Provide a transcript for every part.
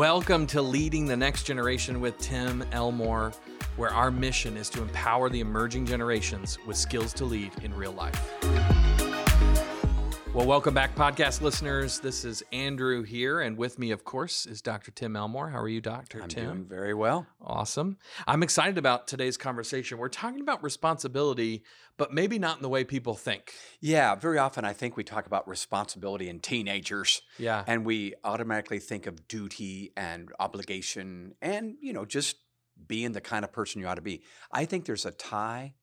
Welcome to Leading the Next Generation with Tim Elmore, where our mission is to empower the emerging generations with skills to lead in real life. Well, welcome back, podcast listeners. This is Andrew here, and with me, of course, is Dr. Tim Elmore. How are you, Dr. Tim? I'm Tim? doing very well. Awesome. I'm excited about today's conversation. We're talking about responsibility, but maybe not in the way people think. Yeah, very often I think we talk about responsibility in teenagers Yeah. and we automatically think of duty and obligation and, you know, just being the kind of person you ought to be. I think there's a tie,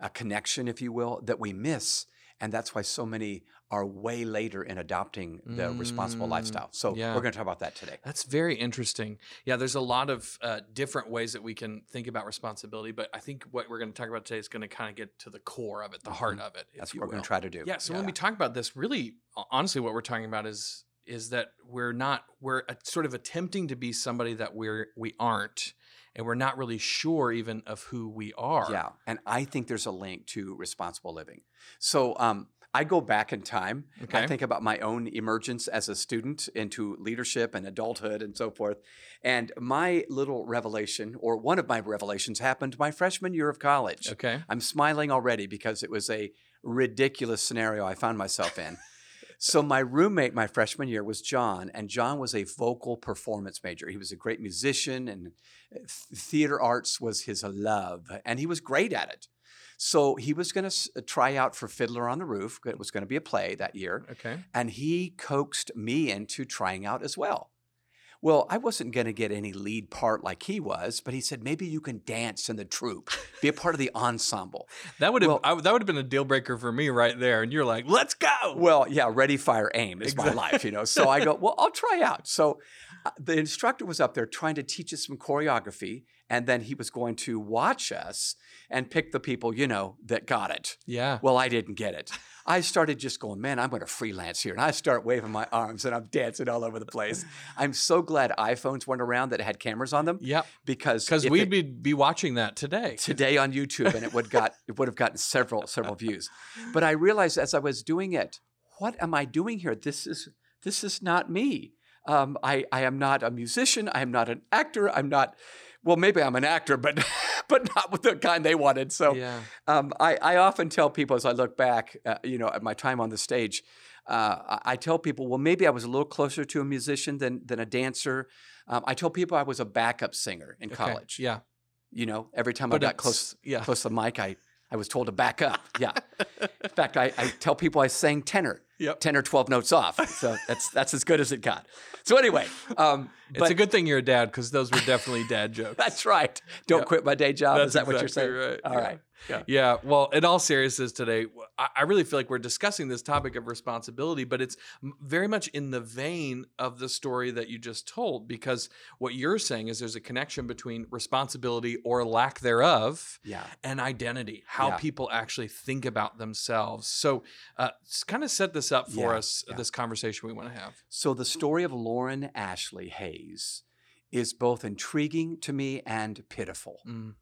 a connection, if you will, that we miss. And that's why so many are way later in adopting the responsible Mm, lifestyle. So yeah. we're going to talk about that today. That's very interesting. Yeah, there's a lot of uh, different ways that we can think about responsibility, but I think what we're going to talk about today is going to kind of get to the core of it, the heart of it. Mm-hmm. That's what we're going to try to do. Yeah. So when we talk about this, really, honestly, what we're talking about is is that we're not we're sort of attempting to be somebody that we're we aren't, and we're not really sure even of who we are. Yeah, and I think there's a link to responsible living. So um, I go back in time. Okay. I think about my own emergence as a student into leadership and adulthood and so forth. And my little revelation, or one of my revelations, happened my freshman year of college. Okay. I'm smiling already because it was a ridiculous scenario I found myself in. So my roommate my freshman year was John, and John was a vocal performance major. He was a great musician, and uh, theater arts was his love, and he was great at it. So he was going to try out for Fiddler on the Roof. It was going to be a play that year, Okay. and he coaxed me into trying out as well. Well, I wasn't going to get any lead part like he was, but he said maybe you can dance in the troupe, be a part of the ensemble. That would have Well- I, that would have been a deal breaker for me right there, and you're like, "Let's go." Well, yeah, ready, fire, aim is my life, you know. So I go, well, I'll try out. So uh, the instructor was up there trying to teach us some choreography, and then he was going to watch us and pick the people, you know, that got it. yeah. Well, I didn't get it. I started just going, man, I'm going to freelance here. And I start waving my arms and I'm dancing all over the place. I'm so glad iPhones weren't around that had cameras on them Yep. because Because we'd it- be be watching that today. today on YouTube, and it would got it would have gotten several several views. But I realized as I was doing it, what am I doing here? This is this is not me. Um, I I am not a musician. I am not an actor. I'm not. Well, maybe I'm an actor, but but not with the kind they wanted. So yeah. um, I, I often tell people as I look back, uh, you know, at my time on the stage, uh, I, tell people, well, maybe I was a little closer to a musician than than a dancer. Um, I tell people I was a backup singer in Okay. college. Yeah. You know, every time But I got close Yeah. close to the mic, I, I was told to back up. Yeah. In fact, I, I tell people I sang tenor, Yep. 10 or 12 notes off. So that's that's as good as it got. So anyway, um, It's but a good thing you're a dad because those were definitely dad jokes. that's right. Don't Yeah. quit my day job. That's is that what you're saying? right. All Yeah. right. Yeah. Yeah. Well, in all seriousness, today, I, really feel like we're discussing this topic of responsibility, but it's very much in the vein of the story that you just told, because what you're saying is there's a connection between responsibility or lack thereof Yeah. and identity, how Yeah. people actually think about themselves. So, uh, kind of set this up for Yeah, us, this conversation we want to have. So the story of Lauren Ashley Hayes is both intriguing to me and pitiful. Mm.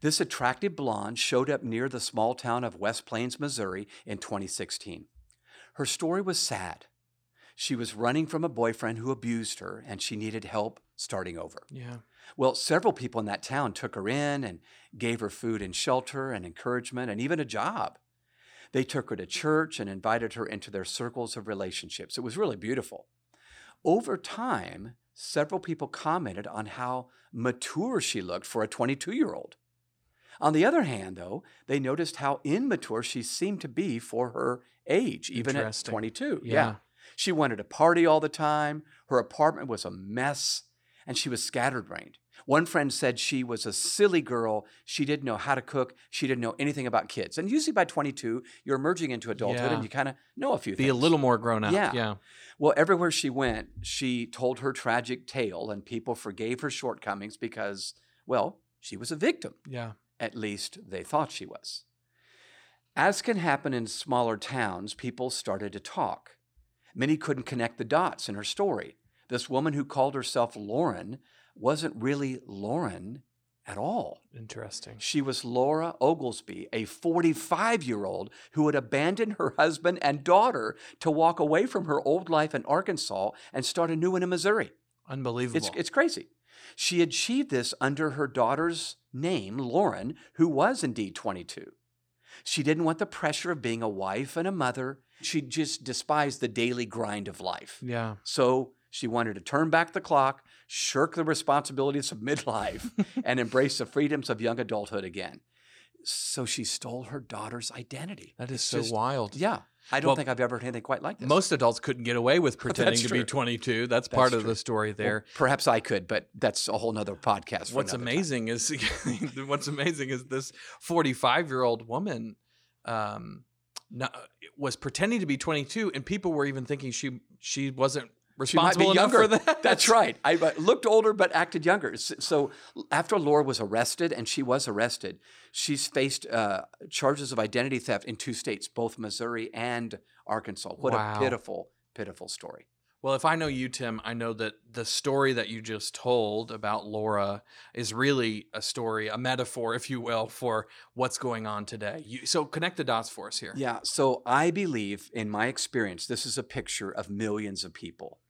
This attractive blonde showed up near the small town of West Plains, Missouri in 2016. Her story was sad. She was running from a boyfriend who abused her and she needed help starting over. Yeah. Well, several people in that town took her in and gave her food and shelter and encouragement and even a job. They took her to church and invited her into their circles of relationships. It was really beautiful. Over time, several people commented on how mature she looked for a 22 year old. On the other hand, though, they noticed how immature she seemed to be for her age, even at 22. Yeah. She wanted to party all the time. Her apartment was a mess, and she was scatterbrained. One friend said she was a silly girl. She didn't know how to cook. She didn't know anything about kids. And usually by 22, you're emerging into adulthood Yeah. and you kind of know a few things. Be things. a little more grown up. Yeah. Yeah. Well, everywhere she went, she told her tragic tale, and people forgave her shortcomings because, well, she was a victim. Yeah. At least they thought she was. As can happen in smaller towns, people started to talk. Many couldn't connect the dots in her story. This woman who called herself Lauren wasn't really Lauren at all. Interesting. She was Laura Oglesby, a 45 year old who had abandoned her husband and daughter to walk away from her old life in Arkansas and start a new one in Missouri. Unbelievable. It's, it's crazy. She achieved this under her daughter's name, Lauren, who was indeed 22. She didn't want the pressure of being a wife and a mother. She just despised the daily grind of life. yeah. So she wanted to turn back the clock, shirk the responsibilities of midlife, and embrace the freedoms of young adulthood again. So she stole her daughter's identity. That is It's so just- wild. Yeah. I don't Well, think I've ever heard anything quite like this. Most adults couldn't get away with pretending to be 22. That's, part That's of the story Well, there. perhaps I could, but that's a whole nother podcast. For what's another time. amazing is what's amazing is this 45 year old woman um, no- was pretending to be 22, and people were even thinking she she wasn't She might be responsible enough younger. for that. That's right. I looked older but acted younger. So after Laura was arrested, and she was arrested, she's faced uh, charges of identity theft in two states, both Missouri and Arkansas. What Wow. a pitiful, pitiful story. Well, if I know you, Tim, I know that the story that you just told about Laura is really a story, a metaphor, if you will, for what's going on today. You, so connect the dots for us here. Yeah. So I believe, in my experience, this is a picture of millions of people.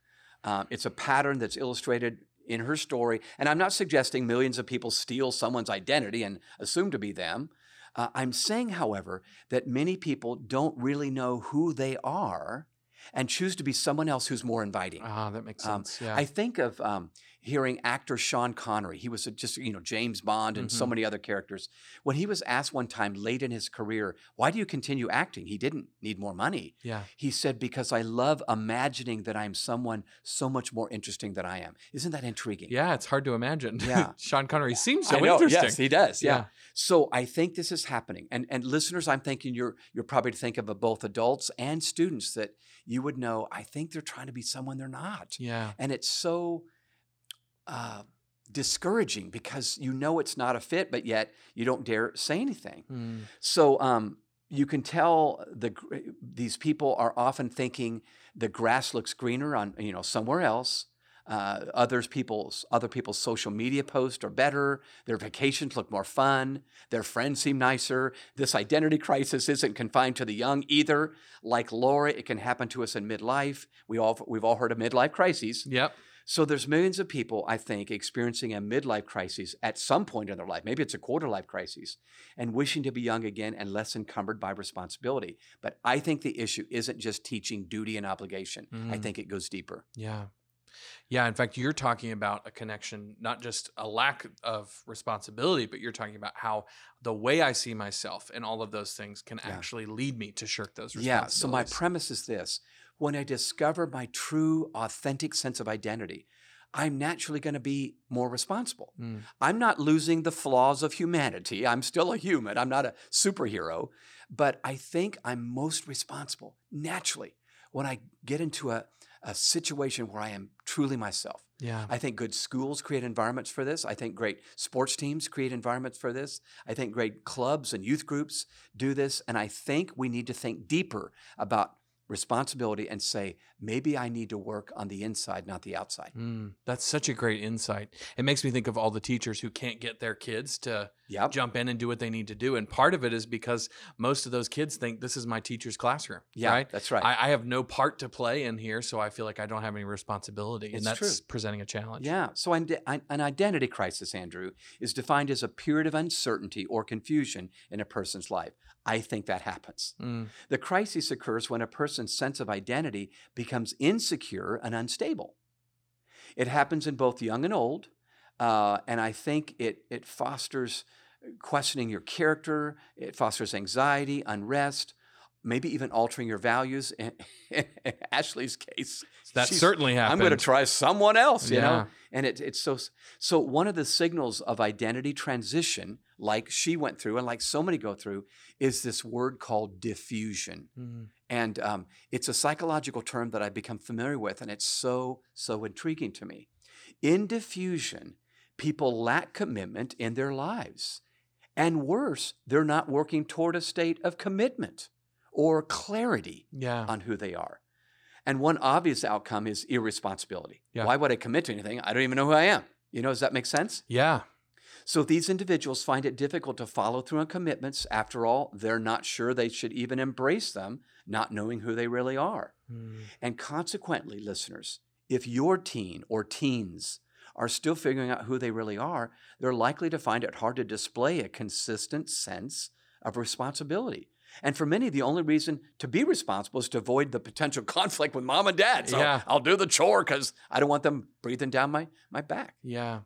Um, it's a pattern that's illustrated in her story. And I'm not suggesting millions of people steal someone's identity and assume to be them. Uh, I'm saying, however, that many people don't really know who they are and choose to be someone else who's more inviting. Ah, that makes Um, sense. yeah. I think of um, hearing actor Sean Connery. He was just, you know, James Bond and so Mhm. many other characters. When he was asked one time late in his career, why do you continue acting? He didn't need more money. yeah. He said, because I love imagining that I'm someone so much more interesting than I am. Isn't that intriguing? Yeah, it's hard to imagine. Yeah. Sean Connery seems so know, interesting. Yes, he does. Yeah. Yeah. So I think this is happening. And and listeners, I'm thinking you're you're probably thinking of both adults and students that you would know, I think they're trying to be someone they're not. Yeah. And it's so uh, discouraging because you know it's not a fit, but yet you don't dare say anything. Mm. So um, you can tell the these people are often thinking the grass looks greener on you know somewhere else. Uh, others people's other people's social media posts are better. Their vacations look more fun. Their friends seem nicer. This identity crisis isn't confined to the young either. Like Laura, it can happen to us in midlife. We all we've all heard of midlife crises. Yep. So there's millions of people, I think, experiencing a midlife crisis at some point in their life. Maybe it's a quarter life crisis, and wishing to be young again and less encumbered by responsibility. But I think the issue isn't just teaching duty and obligation. I Mm. think it goes deeper. Yeah. Yeah. In fact, you're talking about a connection, not just a lack of responsibility, but you're talking about how the way I see myself and all of those things can Yeah. actually lead me to shirk those responsibilities. Yeah. So my premise is this: when I discover my true, authentic sense of identity, I'm naturally going to be more responsible. Mm. I'm not losing the flaws of humanity. I'm still a human. I'm not a superhero. But I think I'm most responsible naturally when I get into a, a situation where I am truly myself. Yeah. I think good schools create environments for this. I think great sports teams create environments for this. I think great clubs and youth groups do this. And I think we need to think deeper about responsibility and say, maybe I need to work on the inside, not the outside. Mm, that's such a great insight. It makes me think of all the teachers who can't get their kids to Yep. jump in and do what they need to do. And part of it is because most of those kids think this is my teacher's classroom. Yeah, Right. that's right. I, I have no part to play in here, so I feel like I don't have any responsibility. It's and that's true. presenting a challenge. Yeah. So an, an identity crisis, Andrew, is defined as a period of uncertainty or confusion in a person's life. I think that happens. Mm, The crisis occurs when a person's sense of identity becomes insecure and unstable. It happens in both young and old, uh, and I think it it fosters questioning your character. It fosters anxiety, unrest, maybe even altering your values. In, in Ashley's case, that certainly happens. I'm going to try someone else, you Yeah. know. And it, it's so so. One of the signals of identity transition, like she went through, and like so many go through, is this word called diffusion. Mm, And um, it's a psychological term that I've become familiar with, and it's so so intriguing to me. In diffusion, people lack commitment in their lives, and worse, they're not working toward a state of commitment or clarity yeah. on who they are. And one obvious outcome is irresponsibility. Yeah. Why would I commit to anything? I don't even know who I am. You know, does that make sense? Yeah. So these individuals find it difficult to follow through on commitments. After all, they're not sure they should even embrace them, not knowing who they really are. Mm, And consequently, listeners, If your teen or teens are still figuring out who they really are, they're likely to find it hard to display a consistent sense of responsibility. And for many, the only reason to be responsible is to avoid the potential conflict with mom and dad. So Yeah. I'll do the chore because I don't want them breathing down my, my back. Yeah.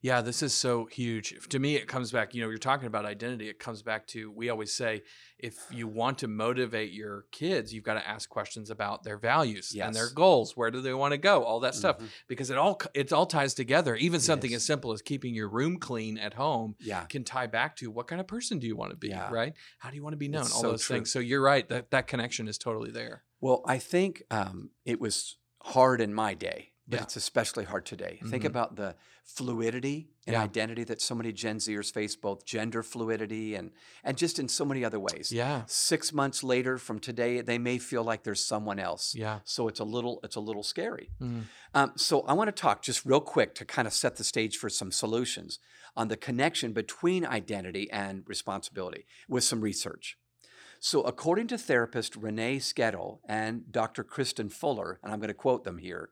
Yeah, this is so huge. To me, it comes back, you know, you're talking about identity. It comes back to, we always say, if you want to motivate your kids, you've got to ask questions about their values and their goals. Where do they want to go? All that stuff. Mhm. Because it all, it all ties together. Even something is. as simple as keeping your room clean at home Yeah. can tie back to what kind of person do you want to be, Yeah. right? How do you want to be known? It's all so those true. things. So you're right. That, that connection is totally there. Well, I think um, it was hard in my day, but Yeah. it's especially hard today. Think Mhm. about the fluidity and Yeah. identity that so many Gen Zers face, both gender fluidity and and just in so many other ways. Yeah. Six months later from today, they may feel like there's someone else. Yeah. So it's a little it's a little scary. Mhm. Um, so I want to talk just real quick to kind of set the stage for some solutions on the connection between identity and responsibility with some research. So according to therapist Renee Skettle and Dr. Kristen Fuller, and I'm going to quote them here,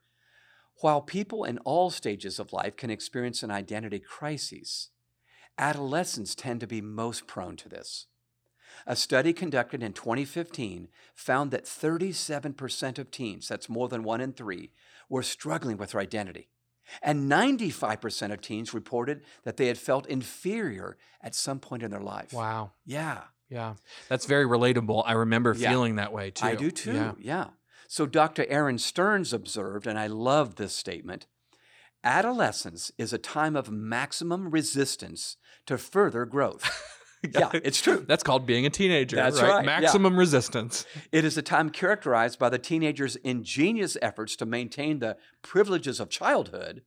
while people in all stages of life can experience an identity crisis, adolescents tend to be most prone to this. A study conducted in 2015 found that 37% of teens, that's more than one in three, were struggling with their identity. And 95% of teens reported that they had felt inferior at some point in their life. Wow. Yeah, Yeah. That's very relatable. I remember Yeah. feeling that way too. I do too. Yeah. Yeah. So Dr. Aaron Stearns observed, and I love this statement adolescence is a time of maximum resistance to further growth. yeah, it's true. That's called being a teenager. That's right, yeah. Maximum resistance. It is a time characterized by the teenager's ingenious efforts to maintain the privileges of childhood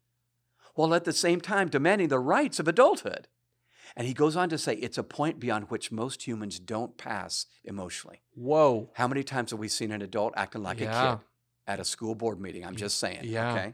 while at the same time demanding the rights of adulthood. And he goes on to say it's a point beyond which most humans don't pass emotionally. Whoa. How many times have we seen an adult acting like Yeah. a kid at a school board meeting? I'm just saying. Yeah. Okay.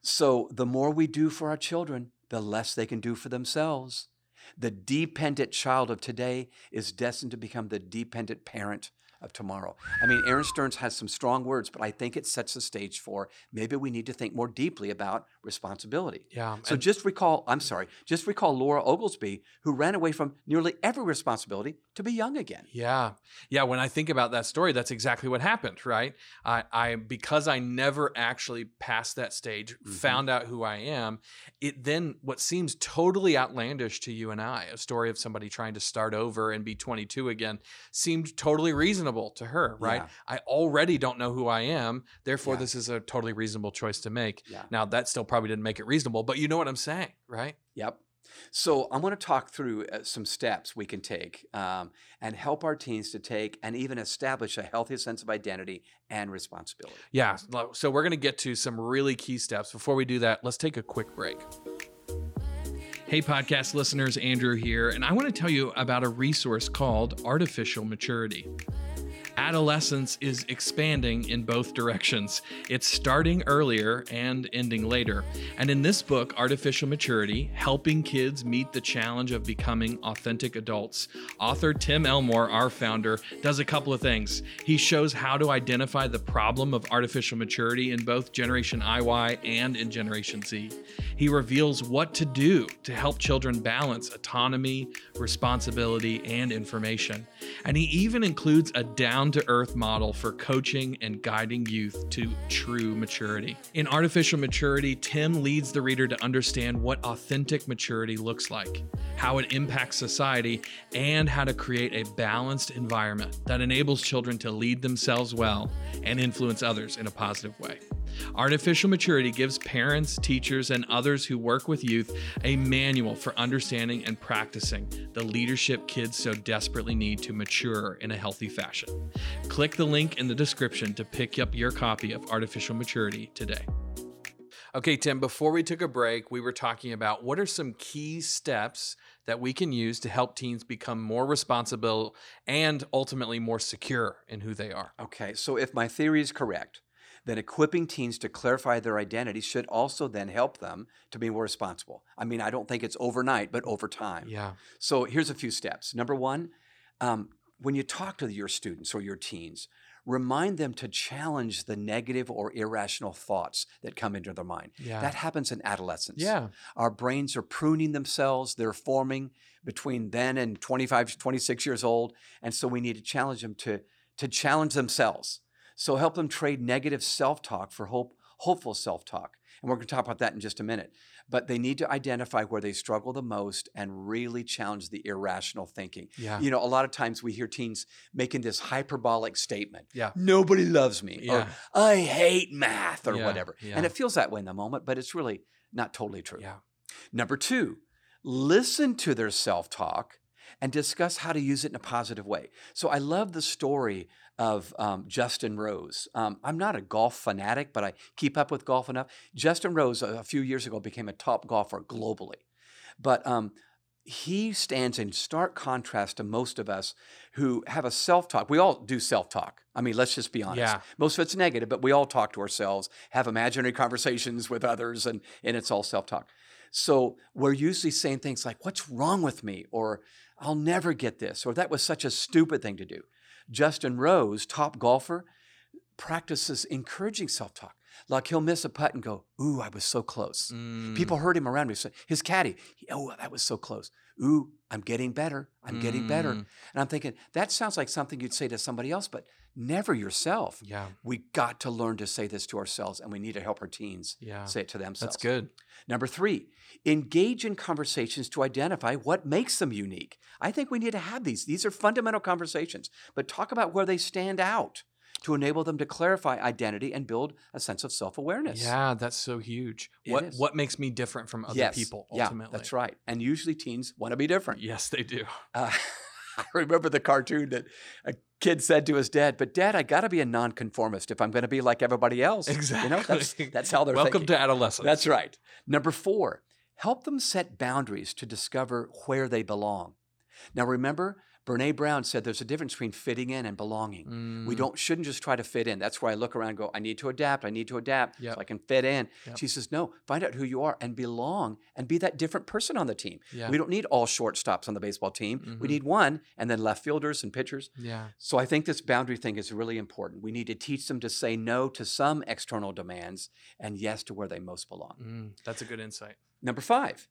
So the more we do for our children, the less they can do for themselves. The dependent child of today is destined to become the dependent parent of tomorrow. I mean, Aaron Stearns has some strong words, but I think it sets the stage for maybe we need to think more deeply about responsibility. Yeah. So just recall, I'm sorry, just recall Laura Oglesby, who ran away from nearly every responsibility to be young again. Yeah. Yeah. When I think about that story, that's exactly what happened, right? I, I because I never actually passed that stage, Mhm. found out who I am, it then what seems totally outlandish to you and I, a story of somebody trying to start over and be 22 again, seemed totally reasonable to her, right? Yeah. I already don't know who I am. Therefore, Yeah. this is a totally reasonable choice to make. Yeah. Now, that still probably didn't make it reasonable, but you know what I'm saying, right? Yep. So I'm going to talk through uh, some steps we can take um, and help our teens to take and even establish a healthy sense of identity and responsibility. Yeah. So we're going to get to some really key steps. Before we do that, let's take a quick break. Hey, podcast listeners, Andrew here, and I want to tell you about a resource called Artificial Maturity. Adolescence is expanding in both directions. It's starting earlier and ending later. And in this book, Artificial Maturity Helping Kids Meet the Challenge of Becoming Authentic Adults, author Tim Elmore, our founder, does a couple of things. He shows how to identify the problem of artificial maturity in both Generation IY and in Generation Z. He reveals what to do to help children balance autonomy, responsibility, and information. And he even includes a down to earth model for coaching and guiding youth to true maturity. In Artificial Maturity, Tim leads the reader to understand what authentic maturity looks like, how it impacts society, and how to create a balanced environment that enables children to lead themselves well and influence others in a positive way. Artificial Maturity gives parents, teachers, and others who work with youth a manual for understanding and practicing the leadership kids so desperately need to mature in a healthy fashion. Click the link in the description to pick up your copy of Artificial Maturity today. Okay, Tim, before we took a break, we were talking about what are some key steps that we can use to help teens become more responsible and ultimately more secure in who they are. Okay, so if my theory is correct, then equipping teens to clarify their identity should also then help them to be more responsible. I mean, I don't think it's overnight, but over time. Yeah. So here's a few steps. Number one, um, when you talk to your students or your teens, remind them to challenge the negative or irrational thoughts that come into their mind. Yeah. That happens in adolescence. yeah. Our brains are pruning themselves, they're forming between then and 25 to 26 years old. And so we need to challenge them to, to challenge themselves. So help them trade negative self talk for hope, hopeful self talk. And we're going to talk about that in just a minute. But they need to identify where they struggle the most and really challenge the irrational thinking. Yeah. You know, a lot of times we hear teens making this hyperbolic statement Yeah. nobody loves me, Yeah. or I hate math, or Yeah, whatever. yeah. And it feels that way in the moment, but it's really not totally true. Yeah. Number two, listen to their self talk and discuss how to use it in a positive way. So I love the story of um, Justin Rose. Um, I'm not a golf fanatic, but I keep up with golf enough. Justin Rose, a, a few years ago, became a top golfer globally. But um, he stands in stark contrast to most of us who have a self talk. We all do self talk. I mean, let's just be honest. Yeah. Most of it's negative, but we all talk to ourselves, have imaginary conversations with others, and, and it's all self talk. So we're usually saying things like, What's wrong with me? or I'll never get this, or that was such a stupid thing to do. Justin Rose, top golfer, practices encouraging self talk. Like he'll miss a putt and go, Ooh, I was so close. Mm. People heard him around me. Say, his caddy, oh, that was so close. Ooh, I'm getting better. I'm getting better. Mm. And I'm thinking, that sounds like something you'd say to somebody else, but never yourself. Yeah. We got to learn to say this to ourselves, and we need to help our teens Yeah. say it to themselves. That's good. Number three, engage in conversations to identify what makes them unique. I think we need to have these. These are fundamental conversations, but talk about where they stand out to enable them to clarify identity and build a sense of self awareness. Yeah, that's so huge. It what is. what makes me different from other yes. people Yeah, ultimately? that's right. And usually teens want to be different. Yes, they do. Uh, I remember the cartoon that a kid said to his dad, "But Dad, I got to be a nonconformist if I'm going to be like everybody else." You know, that's Exactly. that's how they're Welcome thinking. to adolescence. That's right. Number four, help them set boundaries to discover where they belong. Now, remember, Brene Brown said there's a difference between fitting in and belonging. We Mm, don't shouldn't just try to fit in. That's where I look around and go, I need to adapt. I need to adapt Yep. so I can fit in. Yep. She says, no, find out who you are and belong and be that different person on the team. Yeah. We don't need all shortstops on the baseball team. We Mhm. need one and then left fielders and pitchers. Yeah. So I think this boundary thing is really important. We need to teach them to say no to some external demands and yes to where they most belong. Mm, that's a good insight. Number five,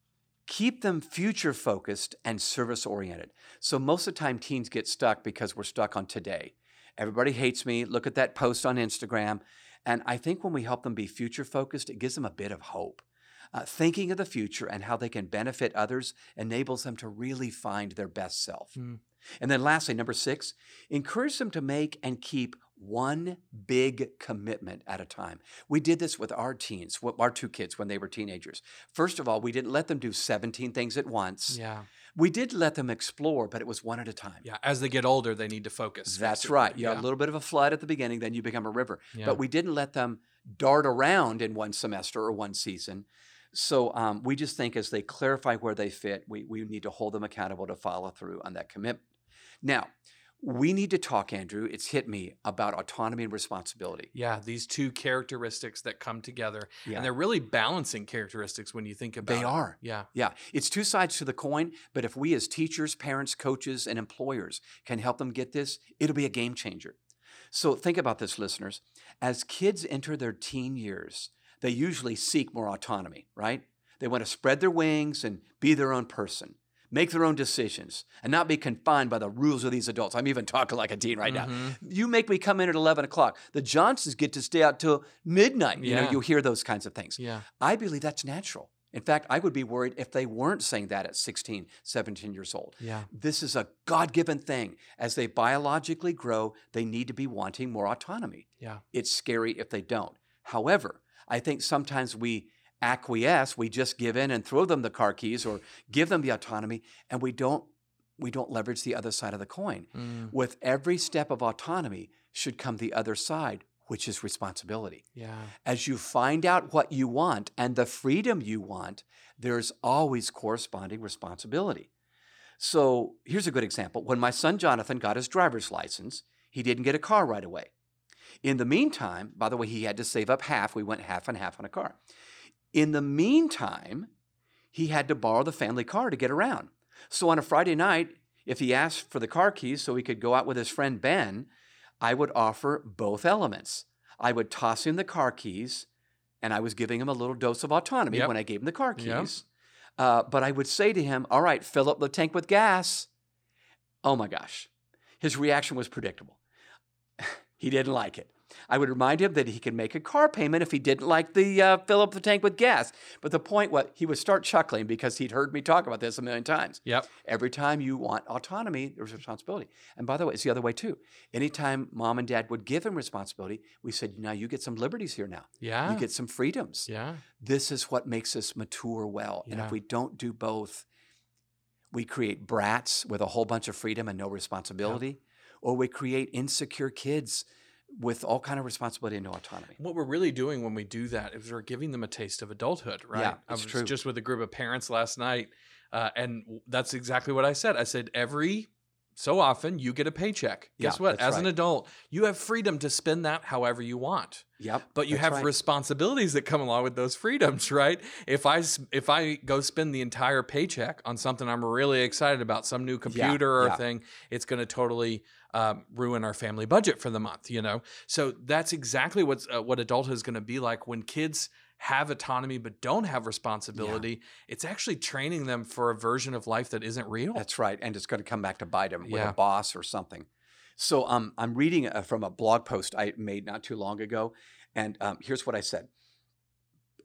keep them future focused and service oriented. So most of the time, teens get stuck because we're stuck on today. Everybody hates me. Look at that post on Instagram. And I think when we help them be future focused, it gives them a bit of hope. Uh, thinking of the future and how they can benefit others enables them to really find their best self. Mm. And then lastly, number six, encourage them to make and keep one big commitment at a time. We did this with our teens, our two kids when they were teenagers. First of all, we didn't let them do 17 things at once. Yeah. We did let them explore, but it was one at a time. Yeah. As they get older, they need to focus. That's basically. right. You Yeah. have a little bit of a flood at the beginning, then you become a river. Yeah. But we didn't let them dart around in one semester or one season. So um, we just think as they clarify where they fit, we, we need to hold them accountable to follow through on that commitment. Now, we need to talk, Andrew, it's hit me about autonomy and responsibility. Yeah, these two characteristics that come together, Yeah. and they're really balancing characteristics when you think about They it. are. Yeah, Yeah, it's two sides to the coin, but if we as teachers, parents, coaches, and employers can help them get this, it'll be a game changer. So think about this, listeners. As kids enter their teen years, they usually seek more autonomy, right? They want to spread their wings and be their own person, make their own decisions, and not be confined by the rules of these adults. I'm even talking like a teen right now. Mhm. You make me come in at 11 o'clock. The Johnsons get to stay out till midnight. You know, you'll hear those kinds of things. yeah, I believe that's natural. In fact, I would be worried if they weren't saying that at 16, 17 years old. yeah, This is a God given thing. As they biologically grow, they need to be wanting more autonomy. yeah, It's scary if they don't. However, I think sometimes we acquiesce, we just give in and throw them the car keys or give them the autonomy, and we don't we don't leverage the other side of the coin. Mm, With every step of autonomy should come the other side, which is responsibility yeah, as you find out what you want and the freedom you want, there's always corresponding responsibility. So here's a good example. When my son Jonathan got his driver's license, he didn't get a car right away. In the meantime, by the way, he had to save up half. We went half and half on a car. In the meantime, he had to borrow the family car to get around. So on a Friday night, if he asked for the car keys so he could go out with his friend Ben, I would offer both elements. I would toss him the car keys, and I was giving him a little dose of autonomy Yep. when I gave him the car Yep. keys. Uh, but I would say to him, All right, fill up the tank with gas. Oh my gosh. His reaction was predictable. he didn't like it. I would remind him that he could make a car payment if he didn't like the uh, fill up the tank with gas. But the point was, he would start chuckling because he'd heard me talk about this a million times. Yep. Every time you want autonomy, there's responsibility. And by the way, it's the other way too. Anytime mom and dad would give him responsibility, we said, now you get some liberties here now. Yeah. You get some freedoms. yeah. This is what makes us mature well. Yeah. And if we don't do both, we create brats with a whole bunch of freedom and no responsibility, or we create insecure kids with all kind of responsibility and no autonomy. What we're really doing when we do that is we're giving them a taste of adulthood, right? Yeah, I was true. just with a group of parents last night, uh, and that's exactly what I said. I said every so often you get a paycheck. Guess Yeah, what? As an adult, you have freedom to spend that however you want. Yep. But you have right. responsibilities that come along with those freedoms, right? If I if I go spend the entire paycheck on something I'm really excited about, some new computer or yeah. thing, it's going to totally um, ruin our family budget for the month. You know, so that's exactly what's uh, what adulthood is going to be like when kids have autonomy but don't have responsibility. It's actually training them for a version of life that isn't real. That's right, and it's going to come back to bite him with a boss or something. So um, I'm reading uh, from a blog post I made not too long ago, and um, here's what I said: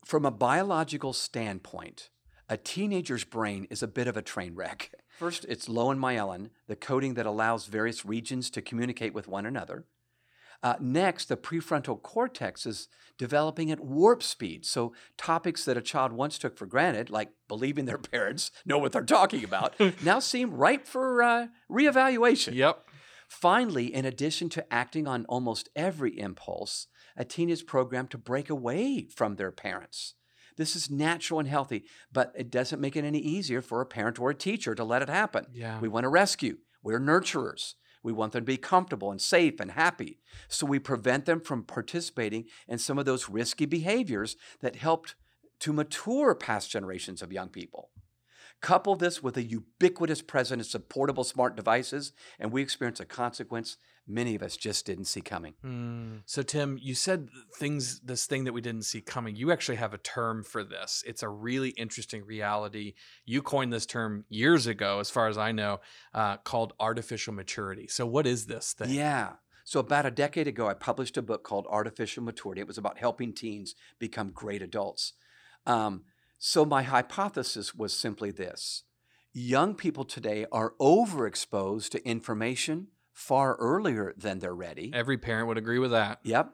From a biological standpoint, a teenager's brain is a bit of a train wreck. First, it's low in myelin, the coating that allows various regions to communicate with one another. Uh, next, the prefrontal cortex is developing at warp speed. So, topics that a child once took for granted, like believing their parents know what they're talking about, now seem ripe for uh, reevaluation. Yep. Finally, in addition to acting on almost every impulse, a teen is programmed to break away from their parents. This is natural and healthy, but it doesn't make it any easier for a parent or a teacher to let it happen. Yeah. We want to rescue. We're nurturers. We want them to be comfortable and safe and happy. So we prevent them from participating in some of those risky behaviors that helped to mature past generations of young people. Couple this with a ubiquitous presence of portable smart devices, and we experience a consequence many of us just didn't see coming. Mm. So Tim, you said things this thing that we didn't see coming. You actually have a term for this. It's a really interesting reality. You coined this term years ago, as far as I know, uh, called artificial maturity. So what is this thing? Yeah. So, about a decade ago, I published a book called Artificial Maturity. It was about helping teens become great adults. Um, so, my hypothesis was simply this young people today are overexposed to information far earlier than they're ready. Every parent would agree with that. Yep.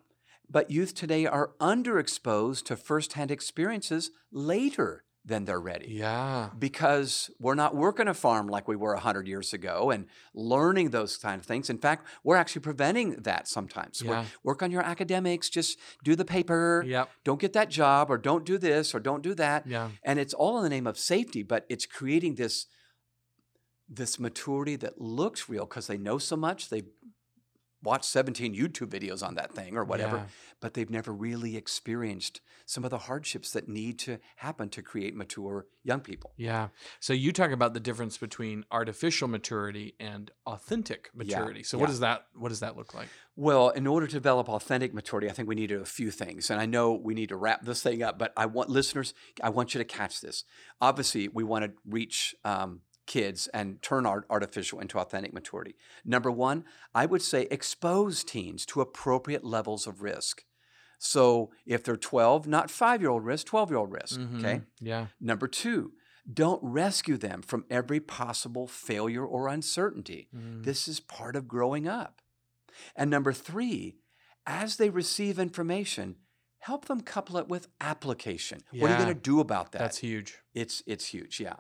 But youth today are underexposed to firsthand experiences later than they're ready Yeah. because we're not working a farm like we were 100 years ago and learning those kind of things. In fact, we're actually preventing that sometimes. We're- Yeah. work on your academics, just do the paper, Yep. don't get that job, or don't do this, or don't do that. Yeah. And it's all in the name of safety, but it's creating this, this maturity that looks real because they know so much. They watched 17 YouTube videos on that thing or whatever, Yeah. but they've never really experienced some of the hardships that need to happen to create mature young people. Yeah. So you talk about the difference between artificial maturity and authentic maturity. Yeah. So what does that what does that look like? Well, in order to develop authentic maturity, I think we need a few things. And I know we need to wrap this thing up, but I want listeners, I want you to catch this. Obviously, we want to reach um, kids and turn our artificial into authentic maturity. Number one, I would say expose teens to appropriate levels of risk. So if they're 12, not five year old risk, 12 year old risk. Okay. Mhm. Yeah. Number two, don't rescue them from every possible failure or uncertainty. Mm. This is part of growing up. And number three, as they receive information, help them couple it with application. What are you going to do about that? That's huge. It's it's huge, yeah.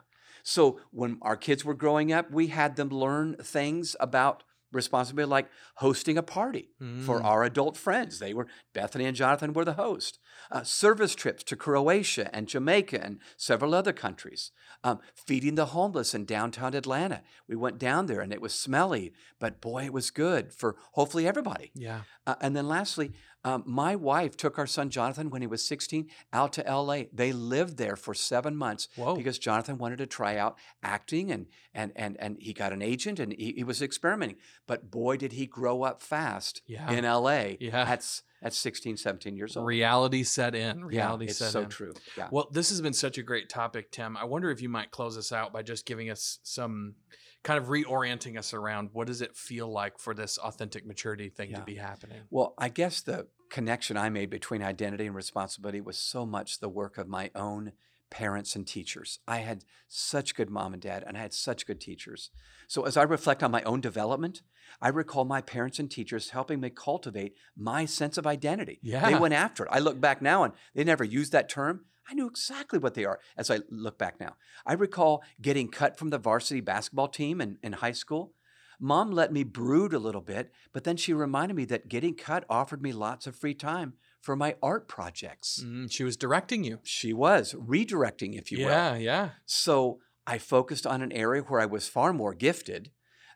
So when our kids were growing up, we had them learn things about responsibility like hosting a party for Mm. our adult friends. They were Bethany and Jonathan were the host. Uh, service trips to Croatia and Jamaica and several other countries. Um, feeding the homeless in downtown Atlanta. We went down there and it was smelly, but boy, it was good for hopefully everybody. Yeah. Uh, and then lastly, Um, my wife took our son Jonathan when he was 16 out to LA. They lived there for seven months Whoa. because Jonathan wanted to try out acting and and and and he got an agent and he, he was experimenting. But boy, did he grow up fast Yeah. in LA Yeah. at, s- at 16, 17 years old. Reality set in. yeah, Reality it's set so in. true. Yeah. Well, this has been such a great topic, Tim. I wonder if you might close us out by just giving us some kind of reorienting us around what does it feel like for this authentic maturity thing to be happening? Well, I guess the connection I made between identity and responsibility was so much the work of my own parents and teachers. I had such good mom and dad, and I had such good teachers. So as I reflect on my own development, I recall my parents and teachers helping me cultivate my sense of identity. Yeah. They went after it. I look back now and they never used that term. I knew exactly what they are as I look back now. I recall getting cut from the varsity basketball team in, in high school. Mom let me brood a little bit, but then she reminded me that getting cut offered me lots of free time for my art projects. Mm, she was directing you. She was redirecting, if you will. yeah, yeah. So I focused on an area where I was far more gifted.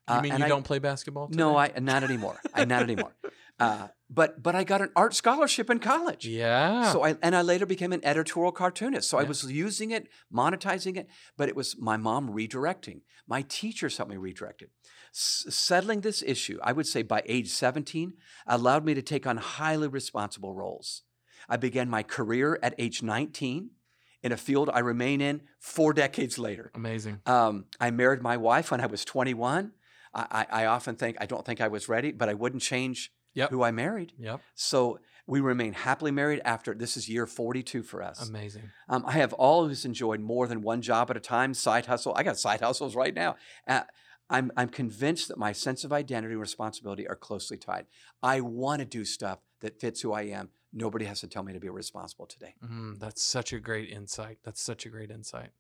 You uh, mean and you I- don't play basketball? No. I not anymore. I not anymore. Uh, but but I got an art scholarship in college. Yeah. So I and I later became an editorial cartoonist. So I was using it, monetizing it, but it was my mom redirecting. My teachers helped me redirect it. S- settling this issue, I would say by age 17, allowed me to take on highly responsible roles. I began my career at age 19 in a field I remain in four decades later. Amazing. Um, I married my wife when I was 21. I, I, I often think I don't think I was ready, but I wouldn't change Yep. who I married. Yep. So we remain happily married after this is year 42 for us. Amazing. Um, I have always enjoyed more than one job at a time, side hustle. I got side hustles right now. Uh, I'm, I'm convinced that my sense of identity and responsibility are closely tied. I want to do stuff that fits who I am. Nobody has to tell me to be responsible today. Mm, that's such a great insight. That's such a great insight.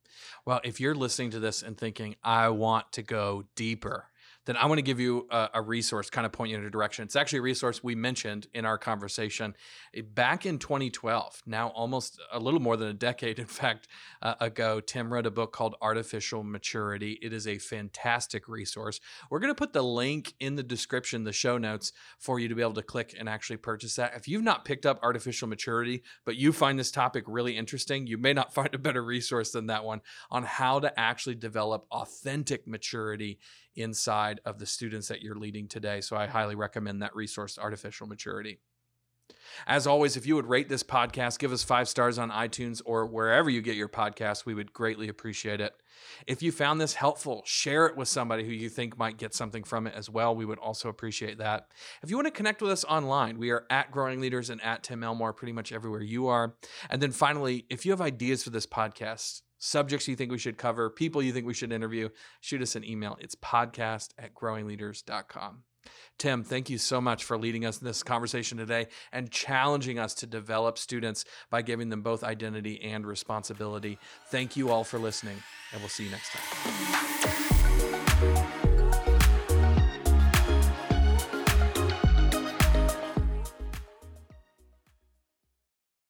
Well, if you're listening to this and thinking, I want to go deeper, then I want to give you a, a resource, kind of point you in a direction. It's actually a resource we mentioned in our conversation Eh, back in 2012, now almost a little more than a decade, in fact, uh, ago. Tim wrote a book called Artificial Maturity. It is a fantastic resource. We're going to put the link in the description, the show notes, for you to be able to click and actually purchase that. If you've not picked up Artificial Maturity, but you find this topic really interesting, you may not find a better resource than that one on how to actually develop authentic maturity inside of the students that you're leading today. So I highly recommend that resource, Artificial Maturity. As always, if you would rate this podcast, give us five stars on iTunes or wherever you get your podcast, we would greatly appreciate it. If you found this helpful, share it with somebody who you think might get something from it as well. We would also appreciate that. If you want to connect with us online, we are at Growing Leaders and at Tim Elmore pretty much everywhere you are. And then finally, if you have ideas for this podcast, subjects you think we should cover, people you think we should interview, shoot us an email. It's podcast at growingleaders.com. Tim, thank you so much for leading us in this conversation today and challenging us to develop students by giving them both identity and responsibility. Thank you all for listening, and we'll see you next time.